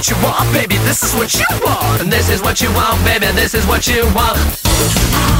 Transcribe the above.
what you want, baby, this is what you want. And this is what you want, baby, this is what you want.